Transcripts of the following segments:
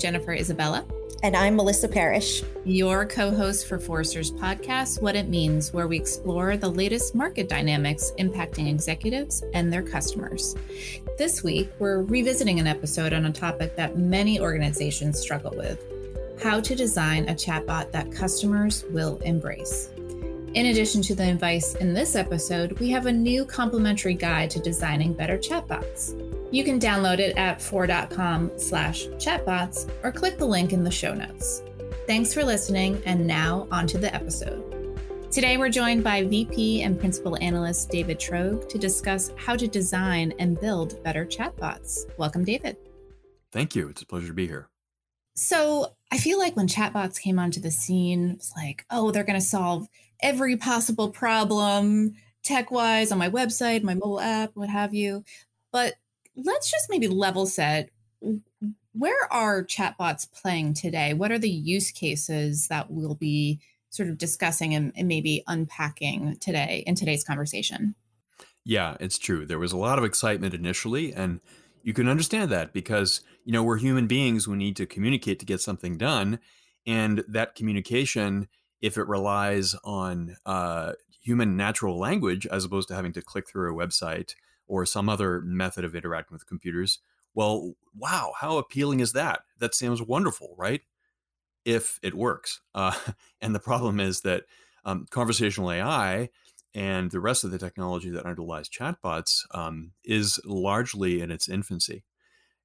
Jennifer Isabella. And I'm Melissa Parrish. Your co host for Forrester's podcast, What It Means, where we explore the latest market dynamics impacting executives and their customers. This week, we're revisiting an episode on a topic that many organizations struggle with how to design a chatbot that customers will embrace. In addition to the advice in this episode, we have a new complimentary guide to designing better chatbots. You can download it at forr.com slash chatbots or click the link in the show notes. Thanks for listening, and now on to the episode. Today, we're joined by VP and Principal Analyst David Truog to discuss how to design and build better chatbots. Welcome, David. Thank you. It's a pleasure to be here. So, I feel like when chatbots came onto the scene, it's like, oh, they're going to solve every possible problem tech wise on my website, my mobile app, what have you. But let's just maybe level set where are chatbots playing today? What are the use cases that we'll be sort of discussing and, and, maybe unpacking today in today's conversation? Yeah, it's true. There was a lot of excitement initially, and you can understand that because you know we're human beings. We need to communicate to get something done, and that communication, if it relies on uh, human natural language as opposed to having to click through a website or some other method of interacting with computers. Well, wow, how appealing is that? That sounds wonderful, right? If it works. Uh, and the problem is that um, conversational AI and the rest of the technology that underlies chatbots um, is largely in its infancy.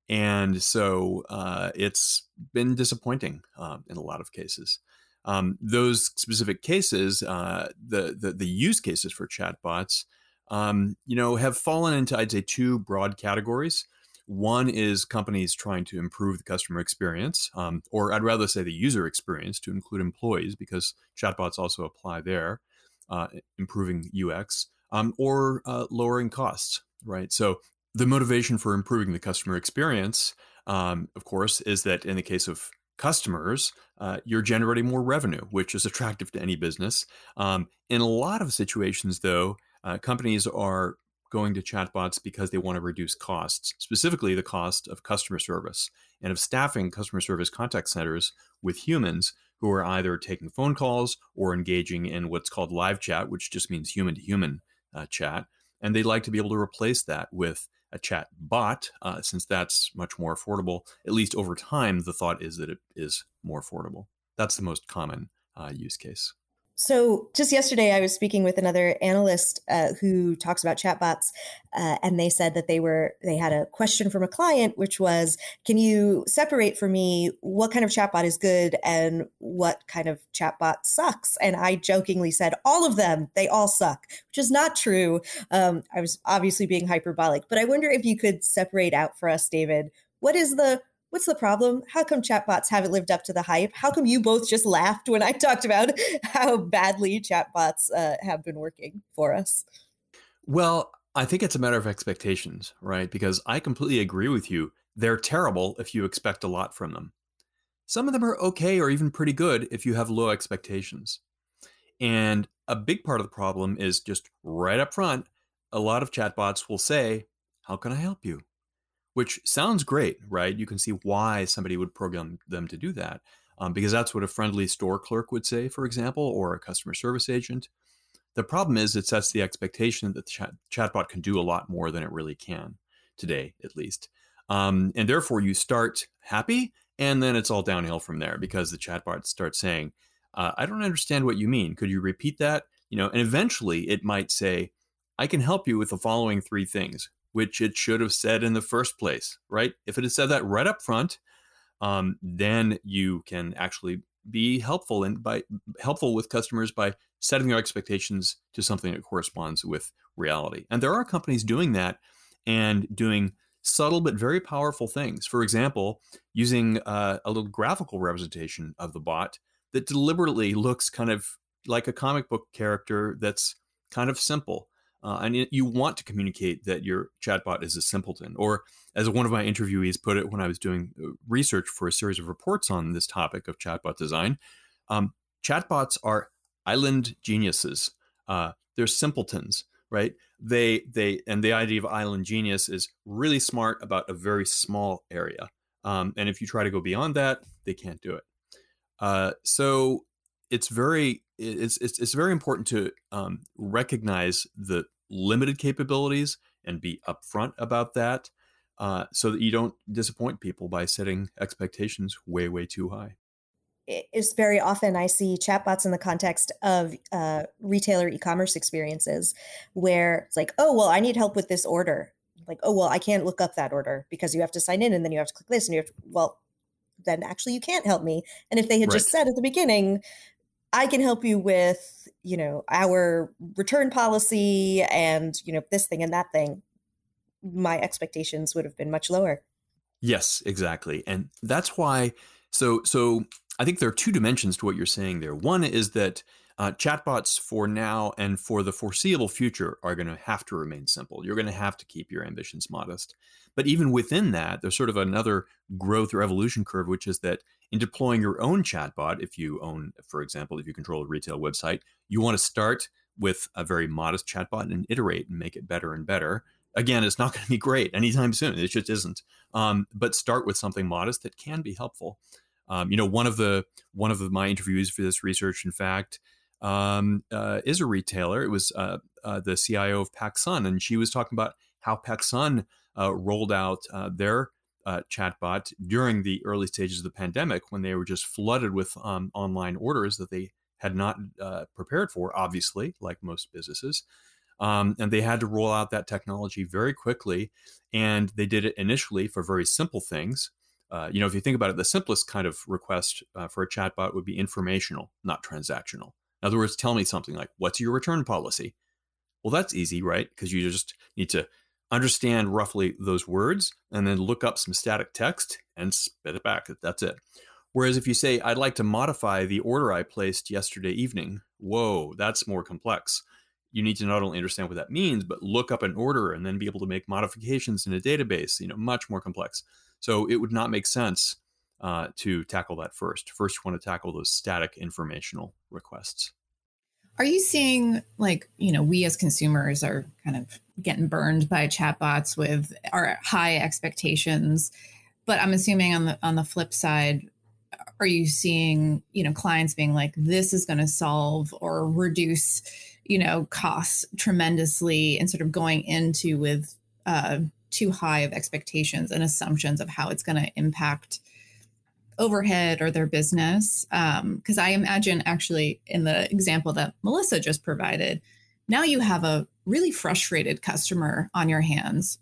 And so uh, it's been disappointing uh, in a lot of cases. Um, those specific cases, uh, the, the, the use cases for chatbots, um, you know, have fallen into, I'd say, two broad categories. One is companies trying to improve the customer experience, um, or I'd rather say the user experience to include employees because chatbots also apply there, uh, improving UX, um, or uh, lowering costs, right? So the motivation for improving the customer experience, um, of course, is that in the case of customers, uh, you're generating more revenue, which is attractive to any business. Um, in a lot of situations, though, uh, companies are going to chatbots because they want to reduce costs, specifically the cost of customer service and of staffing customer service contact centers with humans who are either taking phone calls or engaging in what's called live chat, which just means human to human chat. And they'd like to be able to replace that with a chat bot, uh, since that's much more affordable. At least over time, the thought is that it is more affordable. That's the most common uh, use case. So, just yesterday, I was speaking with another analyst uh, who talks about chatbots, uh, and they said that they were they had a question from a client, which was, "Can you separate for me what kind of chatbot is good and what kind of chatbot sucks?" And I jokingly said, "All of them. They all suck," which is not true. Um, I was obviously being hyperbolic, but I wonder if you could separate out for us, David. What is the what's the problem? How come chatbots haven't lived up to the hype? How come you both just laughed when I talked about how badly chatbots uh, have been working for us? Well, I think it's a matter of expectations, right? Because I completely agree with you. They're terrible if you expect a lot from them. Some of them are okay or even pretty good if you have low expectations. And a big part of the problem is just right up front, a lot of chatbots will say, How can I help you? Which sounds great, right? You can see why somebody would program them to do that. Um, because that's what a friendly store clerk would say, for example, or a customer service agent. The problem is it sets the expectation that the chat, chatbot can do a lot more than it really can today, at least. Um, and therefore, you start happy, and then it's all downhill from there because the chatbot starts saying, uh, "I don't understand what you mean. Could you repeat that?" You know, and eventually it might say, "I can help you with the following three things which it should have said in the first place, right? If it had said that right up front, um, then you can actually be helpful and by helpful with customers by setting their expectations to something that corresponds with reality. And there are companies doing that and doing subtle but very powerful things. For example, using uh, a little graphical representation of the bot that deliberately looks kind of like a comic book character that's kind of simple uh, and you want to communicate that your chatbot is a simpleton. Or, as one of my interviewees put it when I was doing uh, research for a series of reports on this topic of chatbot design, um, chatbots are island geniuses. Uh, they're simpletons, right? They they and the idea of island genius is really smart about a very small area. Um, and if you try to go beyond that, they can't do it. Uh, so it's very it's, it's, it's very important to um, recognize the limited capabilities and be upfront about that uh, so that you don't disappoint people by setting expectations way way too high it's very often I see chatbots in the context of uh, retailer e-commerce experiences where it's like, oh well, I need help with this order. Like, oh well, I can't look up that order because you have to sign in and then you have to click this and you have to, well, then actually you can't help me. And if they had right. just said at the beginning, I can help you with, you know, our return policy and, you know, this thing and that thing, my expectations would have been much lower. Yes, exactly. And that's why so so I think there are two dimensions to what you're saying there. One is that uh, chatbots for now and for the foreseeable future are going to have to remain simple. You're going to have to keep your ambitions modest. But even within that, there's sort of another growth or evolution curve, which is that in deploying your own chatbot, if you own, for example, if you control a retail website, you want to start with a very modest chatbot and iterate and make it better and better. Again, it's not going to be great anytime soon. It just isn't. Um, but start with something modest that can be helpful. Um, you know, one of the one of the, my interviews for this research, in fact, um, uh, is a retailer. It was uh, uh, the CIO of PacSun, and she was talking about how PacSun uh, rolled out uh, their uh, chatbot during the early stages of the pandemic when they were just flooded with um, online orders that they had not prepared for, obviously, like most businesses. Um, and they had to roll out that technology very quickly. And they did it initially for very simple things uh, you know, if you think about it, the simplest kind of request uh, for a chatbot would be informational, not transactional. In other words, tell me something like, what's your return policy? Well, that's easy, right? Because you just need to understand roughly those words and then look up some static text and spit it back. That's it. Whereas if you say, I'd like to modify the order I placed yesterday evening, whoa, that's more complex. You need to not only understand what that means, but look up an order and then be able to make modifications in a database, you know, much more complex. So it would not make sense uh, to tackle that first. First, you want to tackle those static informational requests. Are you seeing like, you know, we as consumers are kind of getting burned by chatbots with our high expectations, but I'm assuming on the on the flip side, are you seeing, you know, clients being like this is going to solve or reduce, you know, costs tremendously and sort of going into with uh, too high of expectations and assumptions of how it's going to impact overhead or their business. Because um, I imagine, actually, in the example that Melissa just provided, now you have a really frustrated customer on your hands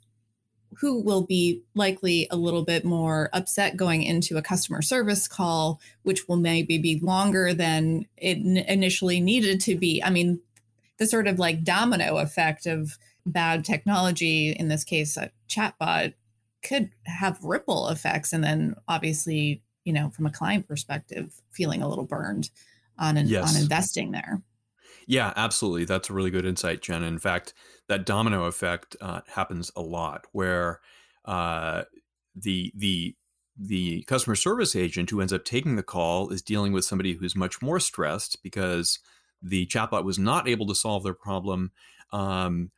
who will be likely a little bit more upset going into a customer service call, which will maybe be longer than it initially needed to be. I mean, the sort of like domino effect of bad technology, in this case, a chatbot, could have ripple effects. And then obviously, you know, from a client perspective, feeling a little burned on, an, yes. on investing there. Yeah, absolutely. That's a really good insight, Jen. In fact, that domino effect uh, happens a lot where uh, the the the customer service agent who ends up taking the call is dealing with somebody who's much more stressed because the chatbot was not able to solve their problem um,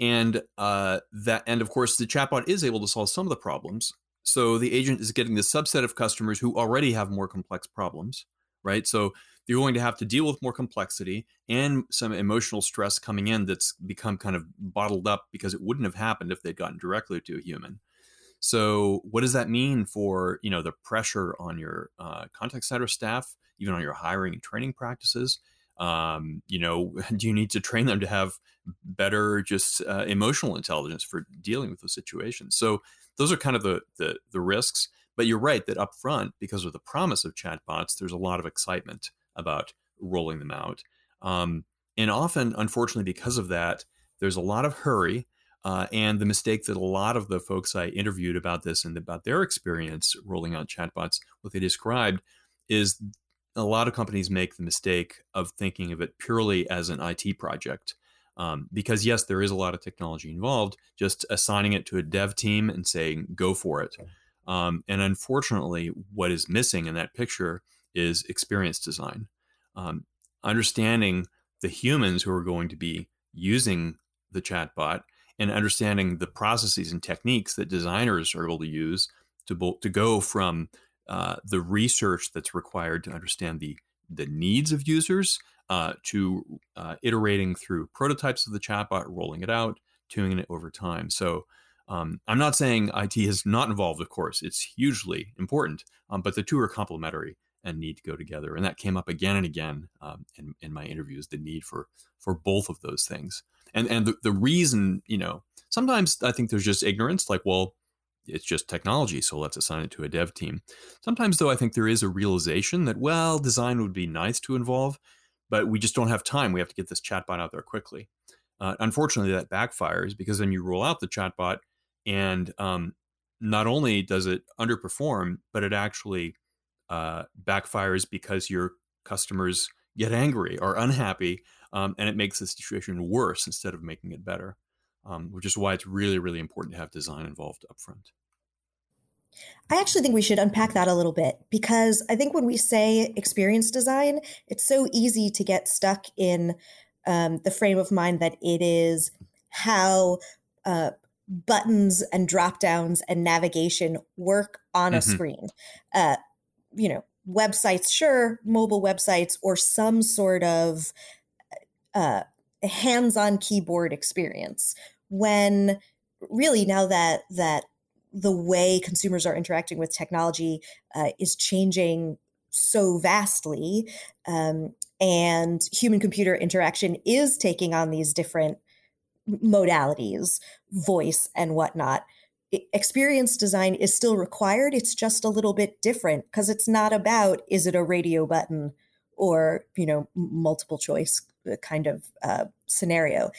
and uh, that and of course the chatbot is able to solve some of the problems so the agent is getting the subset of customers who already have more complex problems right so you're going to have to deal with more complexity and some emotional stress coming in that's become kind of bottled up because it wouldn't have happened if they'd gotten directly to a human. So what does that mean for you know the pressure on your uh, contact center staff even on your hiring and training practices? Um, you know do you need to train them to have better just uh, emotional intelligence for dealing with those situations? So those are kind of the, the, the risks. But you're right that up front because of the promise of chatbots there's a lot of excitement about rolling them out um, and often unfortunately because of that there's a lot of hurry uh, and the mistake that a lot of the folks I interviewed about this and about their experience rolling out chatbots, what they described is a lot of companies make the mistake of thinking of it purely as an IT project. Um, because yes, there is a lot of technology involved. Just assigning it to a dev team and saying go for it. Um, and unfortunately, what is missing in that picture is experience design. Um, understanding the humans who are going to be using the chatbot and understanding the processes and techniques that designers are able to use to bo- to go from uh, the research that's required to understand the the needs of users uh, to uh, iterating through prototypes of the chatbot, rolling it out, tuning it over time. So um, I'm not saying IT is not involved, of course, it's hugely important, um, but the two are complementary and need to go together. And that came up again and again um, in, in my interviews, the need for for both of those things. And and the, the reason, you know, sometimes I think there's just ignorance, like, well, it's just technology, so let's assign it to a dev team. Sometimes, though, I think there is a realization that, well, design would be nice to involve, but we just don't have time. We have to get this chatbot out there quickly. Uh, unfortunately, that backfires because then you roll out the chatbot, and um, not only does it underperform, but it actually uh, backfires because your customers get angry or unhappy, um, and it makes the situation worse instead of making it better. Um, which is why it's really, really important to have design involved upfront. I actually think we should unpack that a little bit because I think when we say experience design, it's so easy to get stuck in um, the frame of mind that it is how uh, buttons and drop downs and navigation work on mm-hmm. a screen. Uh, you know, websites, sure, mobile websites, or some sort of uh, hands on keyboard experience. When really now that that the way consumers are interacting with technology uh, is changing so vastly um, and human computer interaction is taking on these different modalities voice and whatnot experience design is still required it's just a little bit different because it's not about is it a radio button or you know multiple choice uh, kind of uh, scenario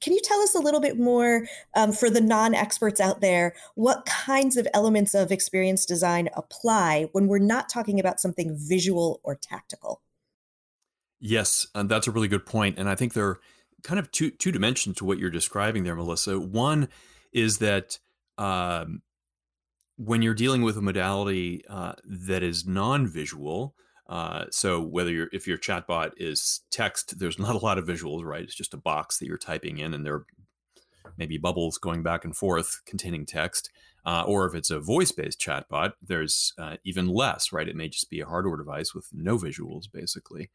can you tell us a little bit more um, for the non experts out there what kinds of elements of experience design apply when we're not talking about something visual or tactical? Yes, and that's a really good point. And I think there are kind of two two dimensions to what you're describing there, Melissa. One is that um, when you're dealing with a modality uh, that is non-visual, uh, so whether you're if your chatbot is text, there's not a lot of visuals, right? It's just a box that you're typing in, and there are maybe bubbles going back and forth containing text. Uh, or if it's a voice-based chatbot, there's uh, even less, right? It may just be a hardware device with no visuals, basically.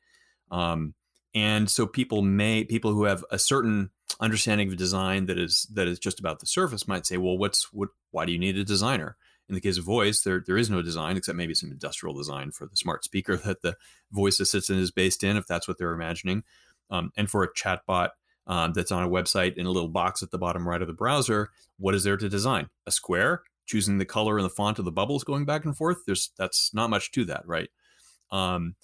Um, and so people may people who have a certain understanding of design that is that is just about the surface might say, well, what's what? Why do you need a designer? In the case of voice, there there is no design except maybe some industrial design for the smart speaker that the voice assistant is based in, if that's what they're imagining. Um, and for a chatbot um, that's on a website in a little box at the bottom right of the browser, what is there to design? A square, choosing the color and the font of the bubbles going back and forth. There's that's not much to that, right? Um,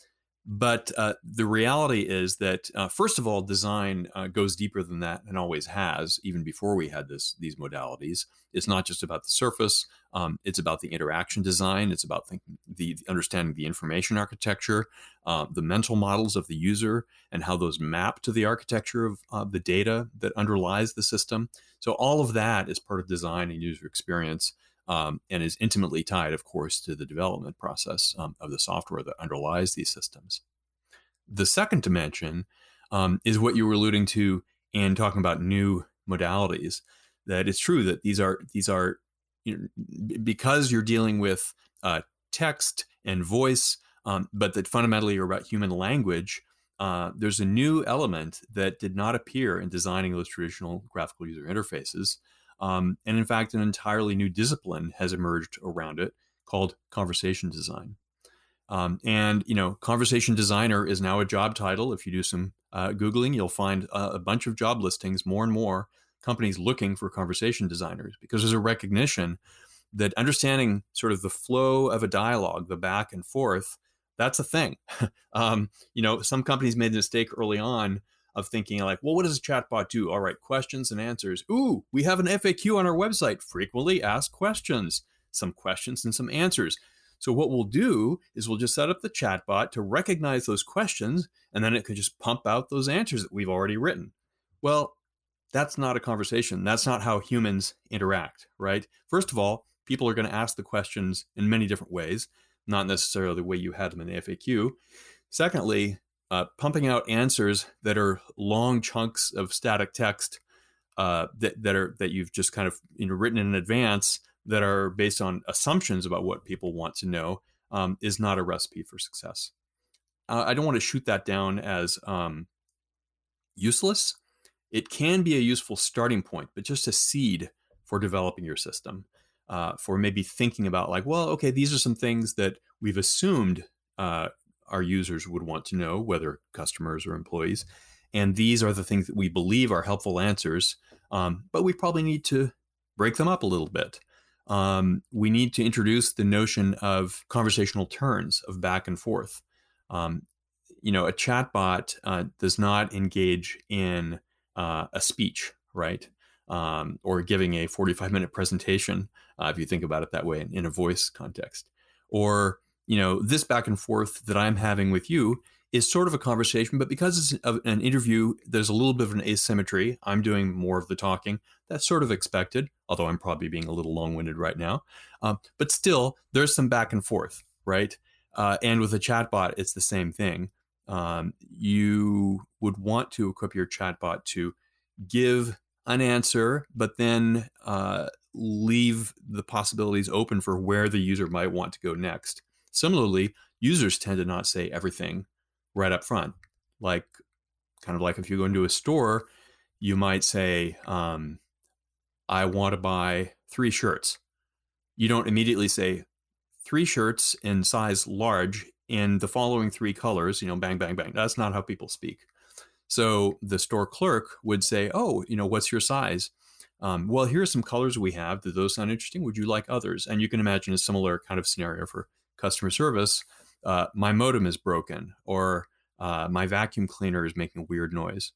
but uh, the reality is that, uh, first of all, design uh, goes deeper than that and always has, even before we had this these modalities. It's not just about the surface; um, it's about the interaction design. It's about the, the understanding the information architecture, uh, the mental models of the user, and how those map to the architecture of the data that underlies the system. So all of that is part of design and user experience um, and is intimately tied, of course, to the development process um, of the software that underlies these systems. The second dimension um, is what you were alluding to in talking about new modalities. That it's true that these are these are you know, because you're dealing with uh, text and voice, um, but that fundamentally you're about human language. Uh, there's a new element that did not appear in designing those traditional graphical user interfaces, um, and in fact, an entirely new discipline has emerged around it called conversation design. Um, and you know, conversation designer is now a job title. If you do some uh, googling, you'll find a, bunch of job listings. More and more companies looking for conversation designers because there's a recognition that understanding sort of the flow of a dialogue, the back and forth, that's a thing. um, you know, some companies made the mistake early on of thinking like, well, what does a chatbot do? All right, questions and answers. Ooh, we have an FAQ on our website. Frequently asked questions, some questions and some answers. So what we'll do is we'll just set up the chatbot to recognize those questions, and then it could just pump out those answers that we've already written. Well, that's not a conversation. That's not how humans interact, right? First of all, people are going to ask the questions in many different ways, not necessarily the way you had them in the FAQ. Secondly, uh, pumping out answers that are long chunks of static text uh, that that are that you've just kind of you know written in advance that are based on assumptions about what people want to know um, is not a recipe for success. Uh, I don't want to shoot that down as um, useless. It can be a useful starting point, but just a seed for developing your system, uh, for maybe thinking about, like, well, okay, these are some things that we've assumed uh, our users would want to know, whether customers or employees. And these are the things that we believe are helpful answers, um, but we probably need to break them up a little bit. Um, we need to introduce the notion of conversational turns of back and forth. Um, you know, a chatbot uh, does not engage in uh, a speech, right? Um, or giving a 45 minute presentation, uh, if you think about it that way in, in a voice context. Or, you know, this back and forth that I'm having with you is sort of a conversation, but because it's an interview, there's a little bit of an asymmetry. I'm doing more of the talking. That's sort of expected, although I'm probably being a little long winded right now. Um, but still, there's some back and forth, right? Uh, and with a chatbot, it's the same thing. Um, you would want to equip your chatbot to give an answer, but then uh, leave the possibilities open for where the user might want to go next. Similarly, users tend to not say everything right up front. Like, kind of like if you go into a store, you might say, um, I want to buy three shirts. You don't immediately say, three shirts in size large in the following three colors, you know, bang, bang, bang. That's not how people speak. So the store clerk would say, Oh, you know, what's your size? Um, well, here are some colors we have. Do those sound interesting? Would you like others? And you can imagine a similar kind of scenario for customer service uh, my modem is broken or uh, my vacuum cleaner is making a weird noise.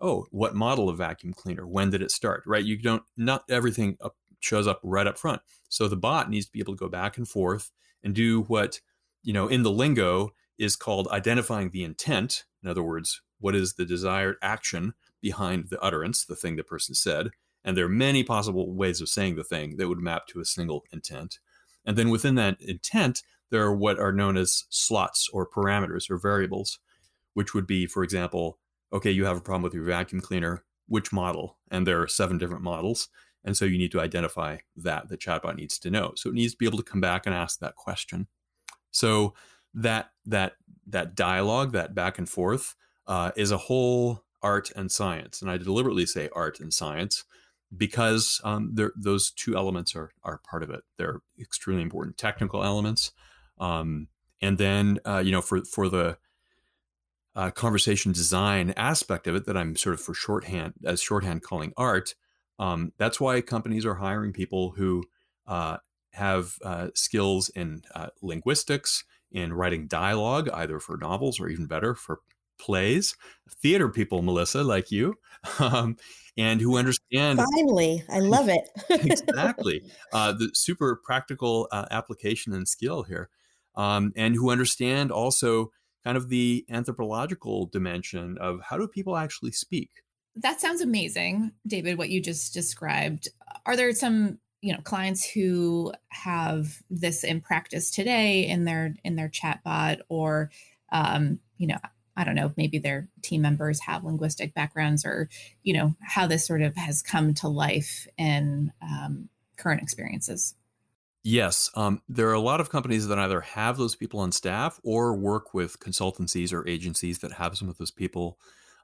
Oh, what model of vacuum cleaner? When did it start? Right? You don't, not everything up, shows up right up front. So the bot needs to be able to go back and forth and do what, you know, in the lingo is called identifying the intent. In other words, what is the desired action behind the utterance, the thing the person said? And there are many possible ways of saying the thing that would map to a single intent. And then within that intent, there are what are known as slots or parameters or variables, which would be, for example, okay, you have a problem with your vacuum cleaner, which model? And there are seven different models. And so you need to identify that the chatbot needs to know. So it needs to be able to come back and ask that question. So that that that dialogue, that back and forth, uh, is a whole art and science. And I deliberately say art and science because um, those two elements are are part of it. They're extremely important technical elements, um, and then, uh, you know, for for the uh, conversation design aspect of it, that I'm sort of for shorthand as shorthand calling art. Um, that's why companies are hiring people who uh, have uh, skills in uh, linguistics, in writing dialogue, either for novels or even better for plays, theater people, Melissa, like you, um, and who understand. Finally, I love it. exactly. Uh, the super practical uh, application and skill here um, and who understand also kind of the anthropological dimension of how do people actually speak. That sounds amazing, David, what you just described. Are there some you know clients who have this in practice today in their in their chatbot or um, you know i don't know maybe their team members have linguistic backgrounds or you know how this sort of has come to life in um, current experiences Yes, um, there are a lot of companies that either have those people on staff or work with consultancies or agencies that have some of those people.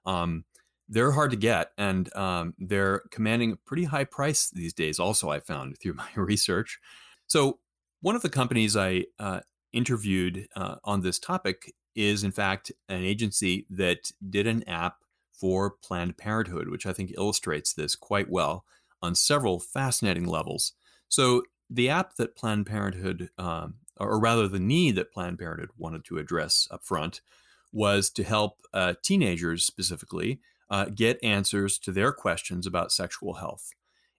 Um, they're hard to get, and um, they're commanding a pretty high price these days. Also, I found through my research. So, one of the companies I uh, interviewed uh, on this topic is, in fact, an agency that did an app for Planned Parenthood, which I think illustrates this quite well on several fascinating levels. So the app that Planned Parenthood, um, or rather the need that Planned Parenthood wanted to address up front, was to help uh, teenagers specifically uh, get answers to their questions about sexual health.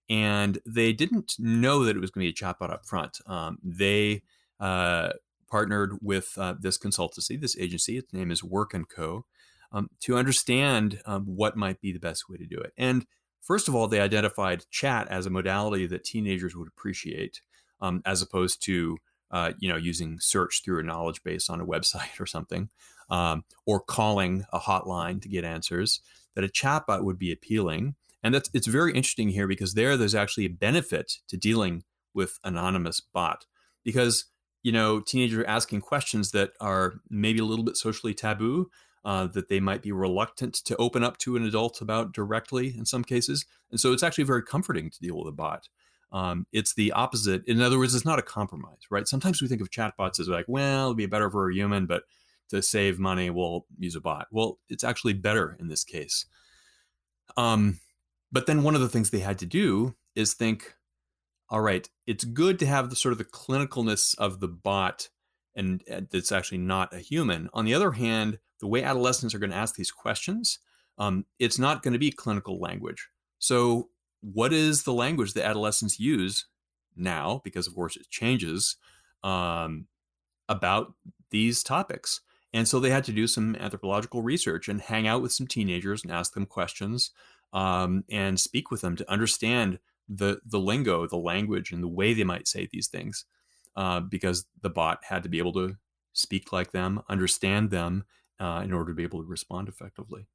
And they didn't know that it was going to be a chatbot up front. Um, they uh, partnered with uh, this consultancy, this agency. Its name is Work and Co. Um, to understand um, what might be the best way to do it. And First of all, they identified chat as a modality that teenagers would appreciate, um, as opposed to uh, you know using search through a knowledge base on a website or something, um, or calling a hotline to get answers. That a chatbot would be appealing, and that's it's very interesting here because there there's actually a benefit to dealing with anonymous bot because you know teenagers are asking questions that are maybe a little bit socially taboo uh, that they might be reluctant to open up to an adult about directly in some cases and so it's actually very comforting to deal with a bot. Um, it's the opposite. In other words it's not a compromise right? Sometimes we think of chatbots as like well it'd be better for a human but to save money we'll use a bot. Well it's actually better in this case. Um, but then one of the things they had to do is think all right, it's good to have the sort of the clinicalness of the bot and that's actually not a human. On the other hand, the way adolescents are going to ask these questions, um, it's not going to be clinical language. So, what is the language that adolescents use now? Because, of course, it changes um, about these topics. And so they had to do some anthropological research and hang out with some teenagers and ask them questions um, and speak with them to understand the the lingo, the language, and the way they might say these things, uh, because the bot had to be able to speak like them, understand them, uh, in order to be able to respond effectively.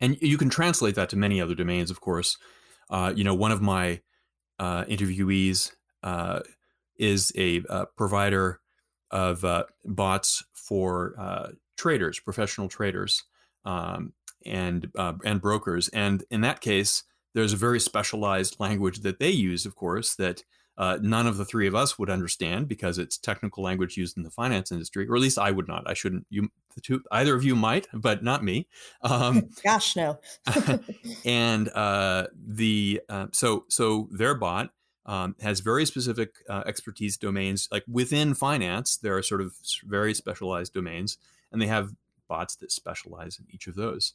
And you can translate that to many other domains, of course. Uh, you know, one of my uh, interviewees uh, is a provider of bots for traders, professional traders, um, and and brokers. And in that case, there's a very specialized language that they use, of course, that uh, none of the three of us would understand because it's technical language used in the finance industry, or at least I would not. I shouldn't. You, the two, either of you might, but not me. Um, Gosh, no. and uh, the uh, so so their bot um, has very specific uh, expertise domains. Like within finance, there are sort of very specialized domains, and they have bots that specialize in each of those.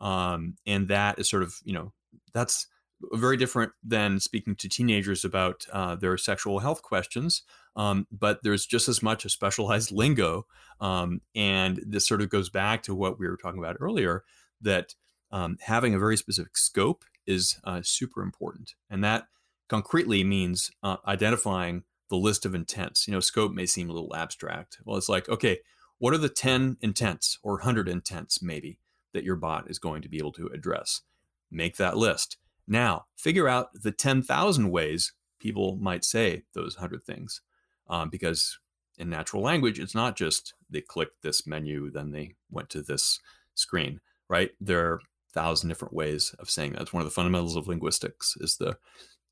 Um, and that is sort of you know that's very different than speaking to teenagers about uh, their sexual health questions. Um, but there's just as much a specialized lingo. Um, and this sort of goes back to what we were talking about earlier that um, having a very specific scope is uh, super important. And that concretely means uh, identifying the list of intents. You know, scope may seem a little abstract. Well, it's like, okay, what are the 10 intents or 100 intents maybe that your bot is going to be able to address? make that list. Now, figure out the 10,000 ways people might say those 100 things. Um, because in natural language, it's not just they clicked this menu, then they went to this screen, right? There are thousand different ways of saying that. It's one of the fundamentals of linguistics is the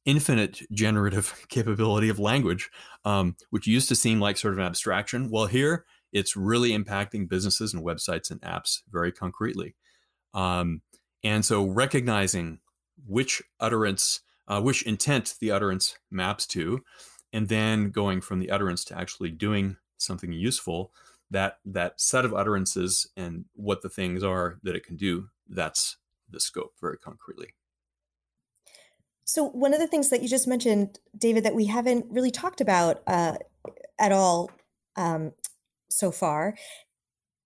infinite generative capability of language, um, which used to seem like sort of an abstraction. Well, here it's really impacting businesses and websites and apps very concretely. Um, and so recognizing which utterance, uh, which intent the utterance maps to, and then going from the utterance to actually doing something useful, that that set of utterances and what the things are that it can do, that's the scope very concretely. So one of the things that you just mentioned, David, that we haven't really talked about uh, at all um, so far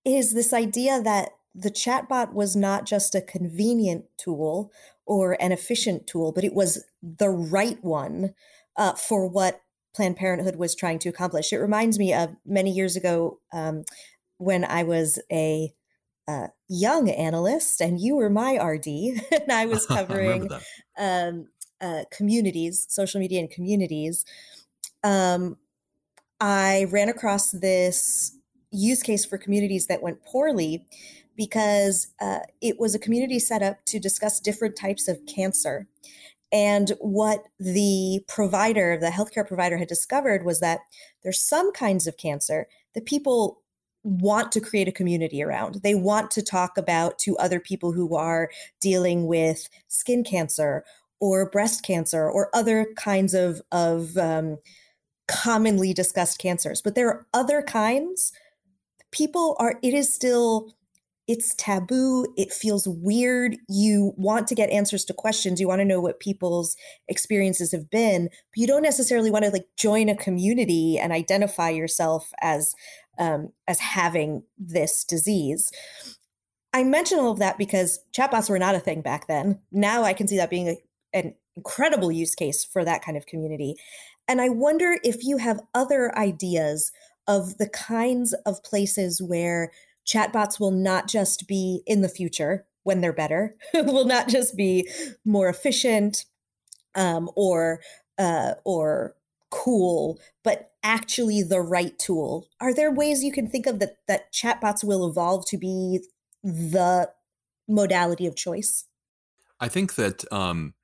is this idea that the chatbot was not just a convenient tool or an efficient tool, but it was the right one uh, for what Planned Parenthood was trying to accomplish. It reminds me of many years ago um, when I was a uh, young analyst and you were my RD, and I was covering I um, uh, communities, social media and communities. Um, I ran across this use case for communities that went poorly because uh, it was a community set up to discuss different types of cancer. And what the provider, the healthcare provider, had discovered was that there's some kinds of cancer that people want to create a community around. They want to talk about to other people who are dealing with skin cancer or breast cancer or other kinds of, of um, commonly discussed cancers. But there are other kinds. People are, it is still it's taboo. It feels weird. You want to get answers to questions. You want to know what people's experiences have been, but you don't necessarily want to like join a community and identify yourself as um, as having this disease. I mention all of that because chatbots were not a thing back then. Now I can see that being a, an incredible use case for that kind of community. And I wonder if you have other ideas of the kinds of places where chatbots will not just be in the future when they're better, will not just be more efficient um, or uh, or cool, but actually the right tool. Are there ways you can think of that that chatbots will evolve to be the modality of choice? I think that um,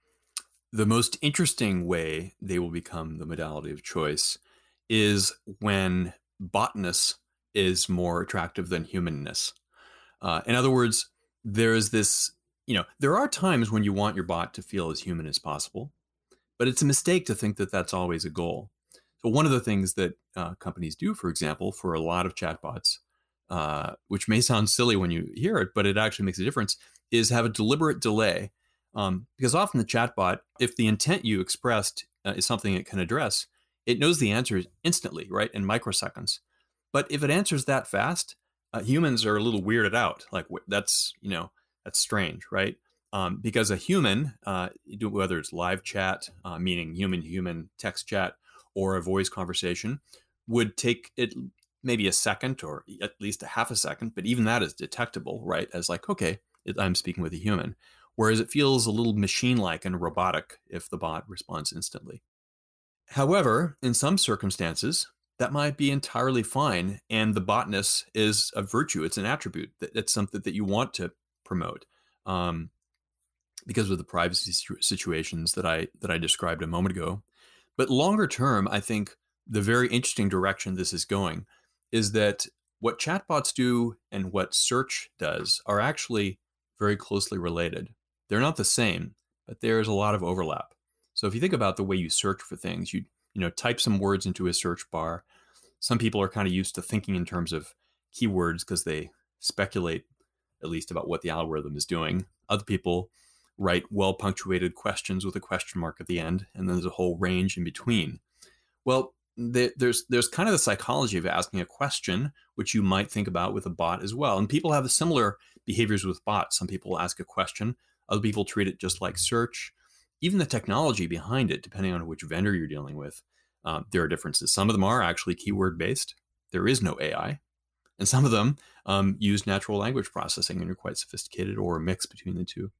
the most interesting way they will become the modality of choice is when botness is more attractive than humanness. Uh, in other words, there is this, you know, there are times when you want your bot to feel as human as possible, but it's a mistake to think that that's always a goal. So, one of the things that uh, companies do, for example, for a lot of chatbots, uh, which may sound silly when you hear it, but it actually makes a difference, is have a deliberate delay. Um, because often the chatbot, if the intent you expressed uh, is something it can address, it knows the answer instantly, right, in microseconds. But if it answers that fast, uh, humans are a little weirded out. Like that's you know that's strange, right? Um, because a human, uh, whether it's live chat, uh, meaning human human text chat, or a voice conversation, would take it maybe a second or at least a half a second, but even that is detectable, right? As like, okay, I'm speaking with a human. Whereas it feels a little machine like and robotic if the bot responds instantly. However, in some circumstances, that might be entirely fine. And the botness is a virtue, it's an attribute, that, it's something that you want to promote. Um, because of the privacy situations that I that I described a moment ago. But longer term, I think the very interesting direction this is going is that what chatbots do and what search does are actually very closely related. They're not the same, but there's a lot of overlap. So if you think about the way you search for things, you you know type some words into a search bar. Some people are kind of used to thinking in terms of keywords because they speculate at least about what the algorithm is doing. Other people write well punctuated questions with a question mark at the end, and then there's a whole range in between. Well, there's there's kind of the psychology of asking a question, which you might think about with a bot as well. And people have similar behaviors with bots. Some people ask a question, other people treat it just like search. Even the technology behind it, depending on which vendor you're dealing with, um, there are differences. Some of them are actually keyword based. There is no AI, and some of them um, use natural language processing and are quite sophisticated, or a mix between the two.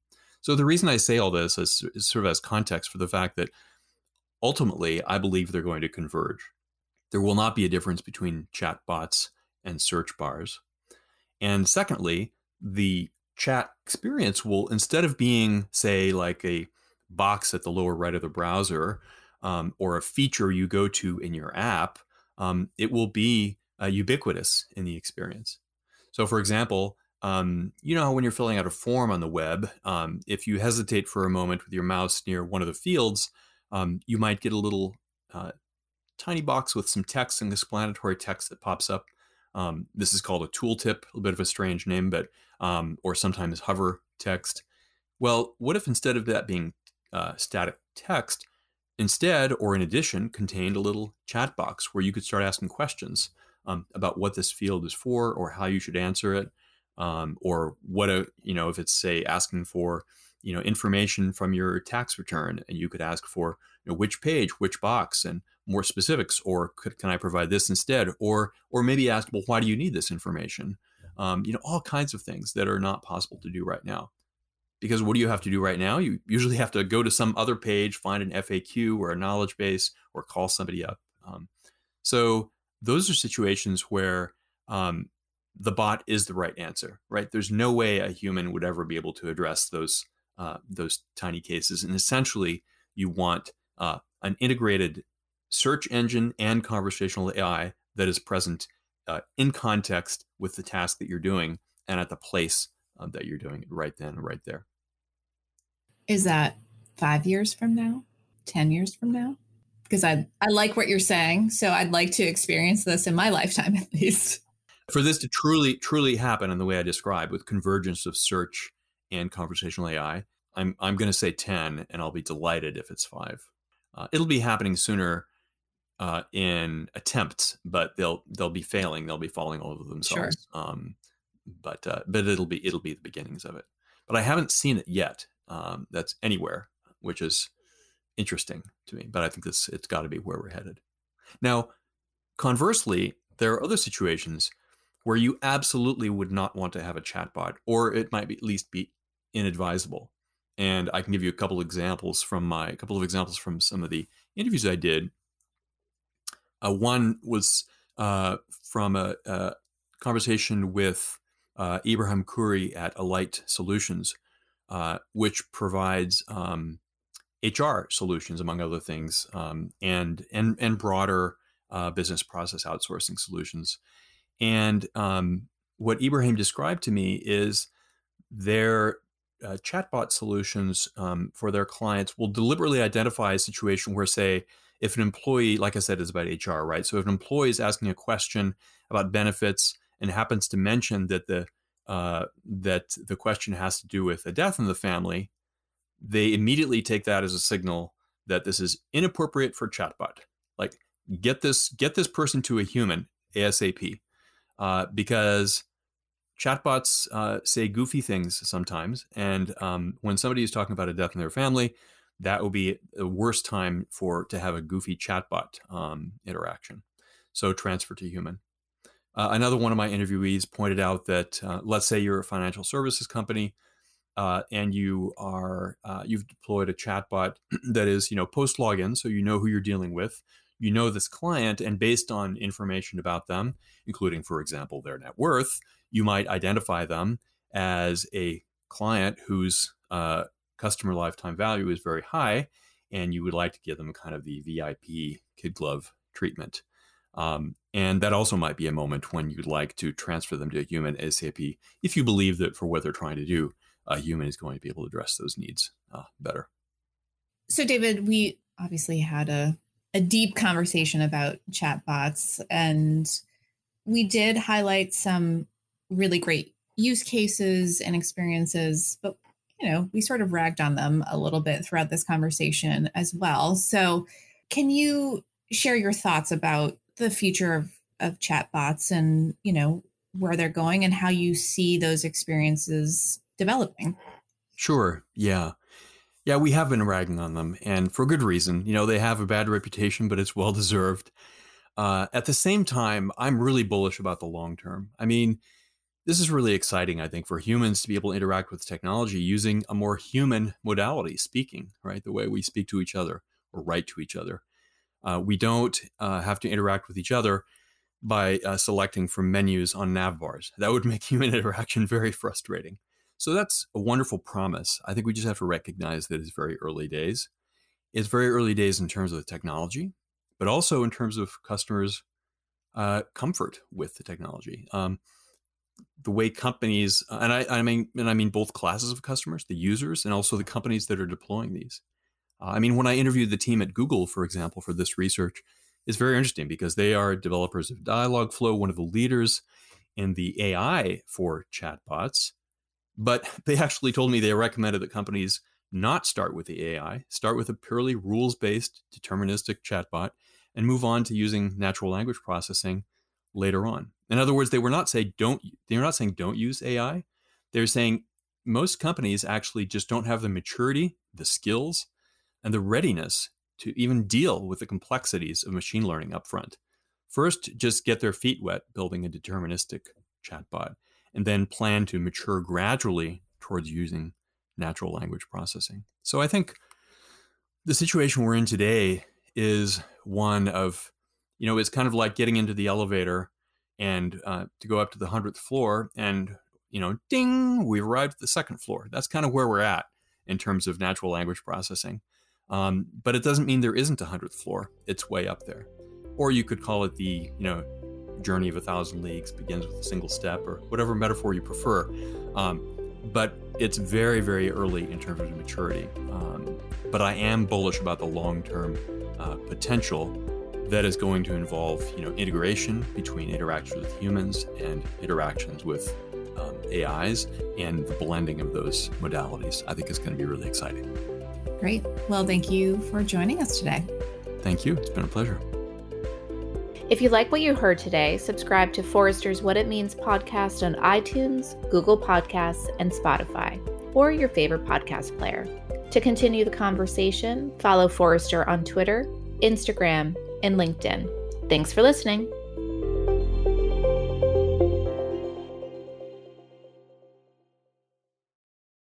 So the reason I say all this is, is sort of as context for the fact that ultimately, I believe they're going to converge. There will not be a difference between chat bots and search bars. And secondly, the chat experience will, instead of being, say, like a box at the lower right of the browser um, or a feature you go to in your app, um, it will be uh, ubiquitous in the experience. So, for example, um, you know when you're filling out a form on the web, um, if you hesitate for a moment with your mouse near one of the fields, um, you might get a little uh, tiny box with some text and explanatory text that pops up. Um, this is called a tooltip, a bit of a strange name, but um, or sometimes hover text. Well, what if instead of that being uh, static text, instead or in addition contained a little chat box where you could start asking questions um, about what this field is for or how you should answer it, um, or what a you know if it's say asking for you know information from your tax return and you could ask for you know, which page which box and more specifics or could, can i provide this instead? Or or maybe ask well why do you need this information? Um, you know all kinds of things that are not possible to do right now because what do you have to do right now you usually have to go to some other page find an faq or a knowledge base or call somebody up um, so those are situations where um, the bot is the right answer right there's no way a human would ever be able to address those uh, those tiny cases. And essentially, you want uh, an integrated search engine and conversational AI that is present uh, in context with the task that you're doing and at the place uh, that you're doing right then and right there. Is that five years from now? 10 years from now? Because I, I like what you're saying. So I'd like to experience this in my lifetime at least. For this to truly, truly happen in the way I described with convergence of search and conversational AI. I'm I'm going to say ten, and I'll be delighted if it's five. Uh, it'll be happening sooner uh, in attempts, but they'll they'll be failing. They'll be falling all over themselves. Sure. Um, but uh, but it'll be it'll be the beginnings of it. But I haven't seen it yet. Um, that's anywhere, which is interesting to me. But I think this it's got to be where we're headed. Now, conversely, there are other situations where you absolutely would not want to have a chatbot, or it might be, at least be inadvisable. And I can give you a couple examples from my a couple of examples from some of the interviews I did. Uh, one was uh, from a, a, conversation with uh, Ibrahim Khoury at Alight Solutions, uh, which provides um, HR solutions, among other things, um, and and and broader uh, business process outsourcing solutions. And um, what Ibrahim described to me is their uh, chatbot solutions um, for their clients will deliberately identify a situation where, say, if an employee, like I said, is about HR, right? So if an employee is asking a question about benefits and happens to mention that the uh, that the question has to do with a death in the family, they immediately take that as a signal that this is inappropriate for chatbot. Like get this get this person to a human ASAP, uh, because chatbots uh, say goofy things sometimes, and um, when somebody is talking about a death in their family, that would be the worst time for to have a goofy chatbot um, interaction. So transfer to human. Uh, another one of my interviewees pointed out that uh, let's say you're a financial services company uh, and you are uh, you've deployed a chatbot that is you know post login, so you know who you're dealing with. You know this client, and based on information about them, including, for example, their net worth, you might identify them as a client whose uh, customer lifetime value is very high, and you would like to give them kind of the VIP kid glove treatment. Um, and that also might be a moment when you'd like to transfer them to a human ASAP if you believe that for what they're trying to do, a human is going to be able to address those needs uh, better. So, David, we obviously had a, a deep conversation about chatbots, and we did highlight some really great use cases and experiences, but you know, we sort of ragged on them a little bit throughout this conversation as well. So, can you share your thoughts about the future of, of chatbots and, you know, where they're going and how you see those experiences developing? Sure. Yeah. Yeah, we have been ragging on them, and for good reason. You know, they have a bad reputation, but it's well deserved. Uh, at the same time, I'm really bullish about the long term. I mean, this is really exciting, I think, for humans to be able to interact with technology using a more human modality, speaking, right? The way we speak to each other or write to each other. Uh, we don't uh, have to interact with each other by uh, selecting from menus on nav bars. That would make human interaction very frustrating. So that's a wonderful promise. I think we just have to recognize that it's very early days. It's very early days in terms of the technology, but also in terms of customers' uh, comfort with the technology. Um, the way companies and I, I mean and I mean both classes of customers, the users and also the companies that are deploying these. Uh, I mean, when I interviewed the team at Google, for example, for this research, it's very interesting because they are developers of Dialogflow, one of the leaders in the AI for chatbots. But they actually told me they recommended that companies not start with the AI, start with a purely rules based deterministic chatbot, and move on to using natural language processing later on. In other words, they were not saying don't they're not saying don't use AI. They're saying most companies actually just don't have the maturity, the skills, and the readiness to even deal with the complexities of machine learning upfront. First, just get their feet wet building a deterministic chatbot, and then plan to mature gradually towards using natural language processing. So I think the situation we're in today is one of you know, it's kind of like getting into the elevator and uh, to go up to the 100th floor and, you know, ding, we've arrived at the second floor. That's kind of where we're at in terms of natural language processing. Um, but it doesn't mean there isn't a 100th floor. It's way up there. Or you could call it the, you know, journey of a thousand leagues begins with a single step or whatever metaphor you prefer. Um, but it's very, very early in terms of maturity. Um, but I am bullish about the long term uh, potential that is going to involve you know integration between interactions with humans and interactions with um, AIs and the blending of those modalities. I think is going to be really exciting. Great. Well, thank you for joining us today. Thank you. It's been a pleasure. If you like what you heard today, subscribe to Forrester's What It Means podcast on iTunes, Google Podcasts, and Spotify, or your favorite podcast player. To continue the conversation, follow Forrester on Twitter, Instagram, and LinkedIn. Thanks for listening.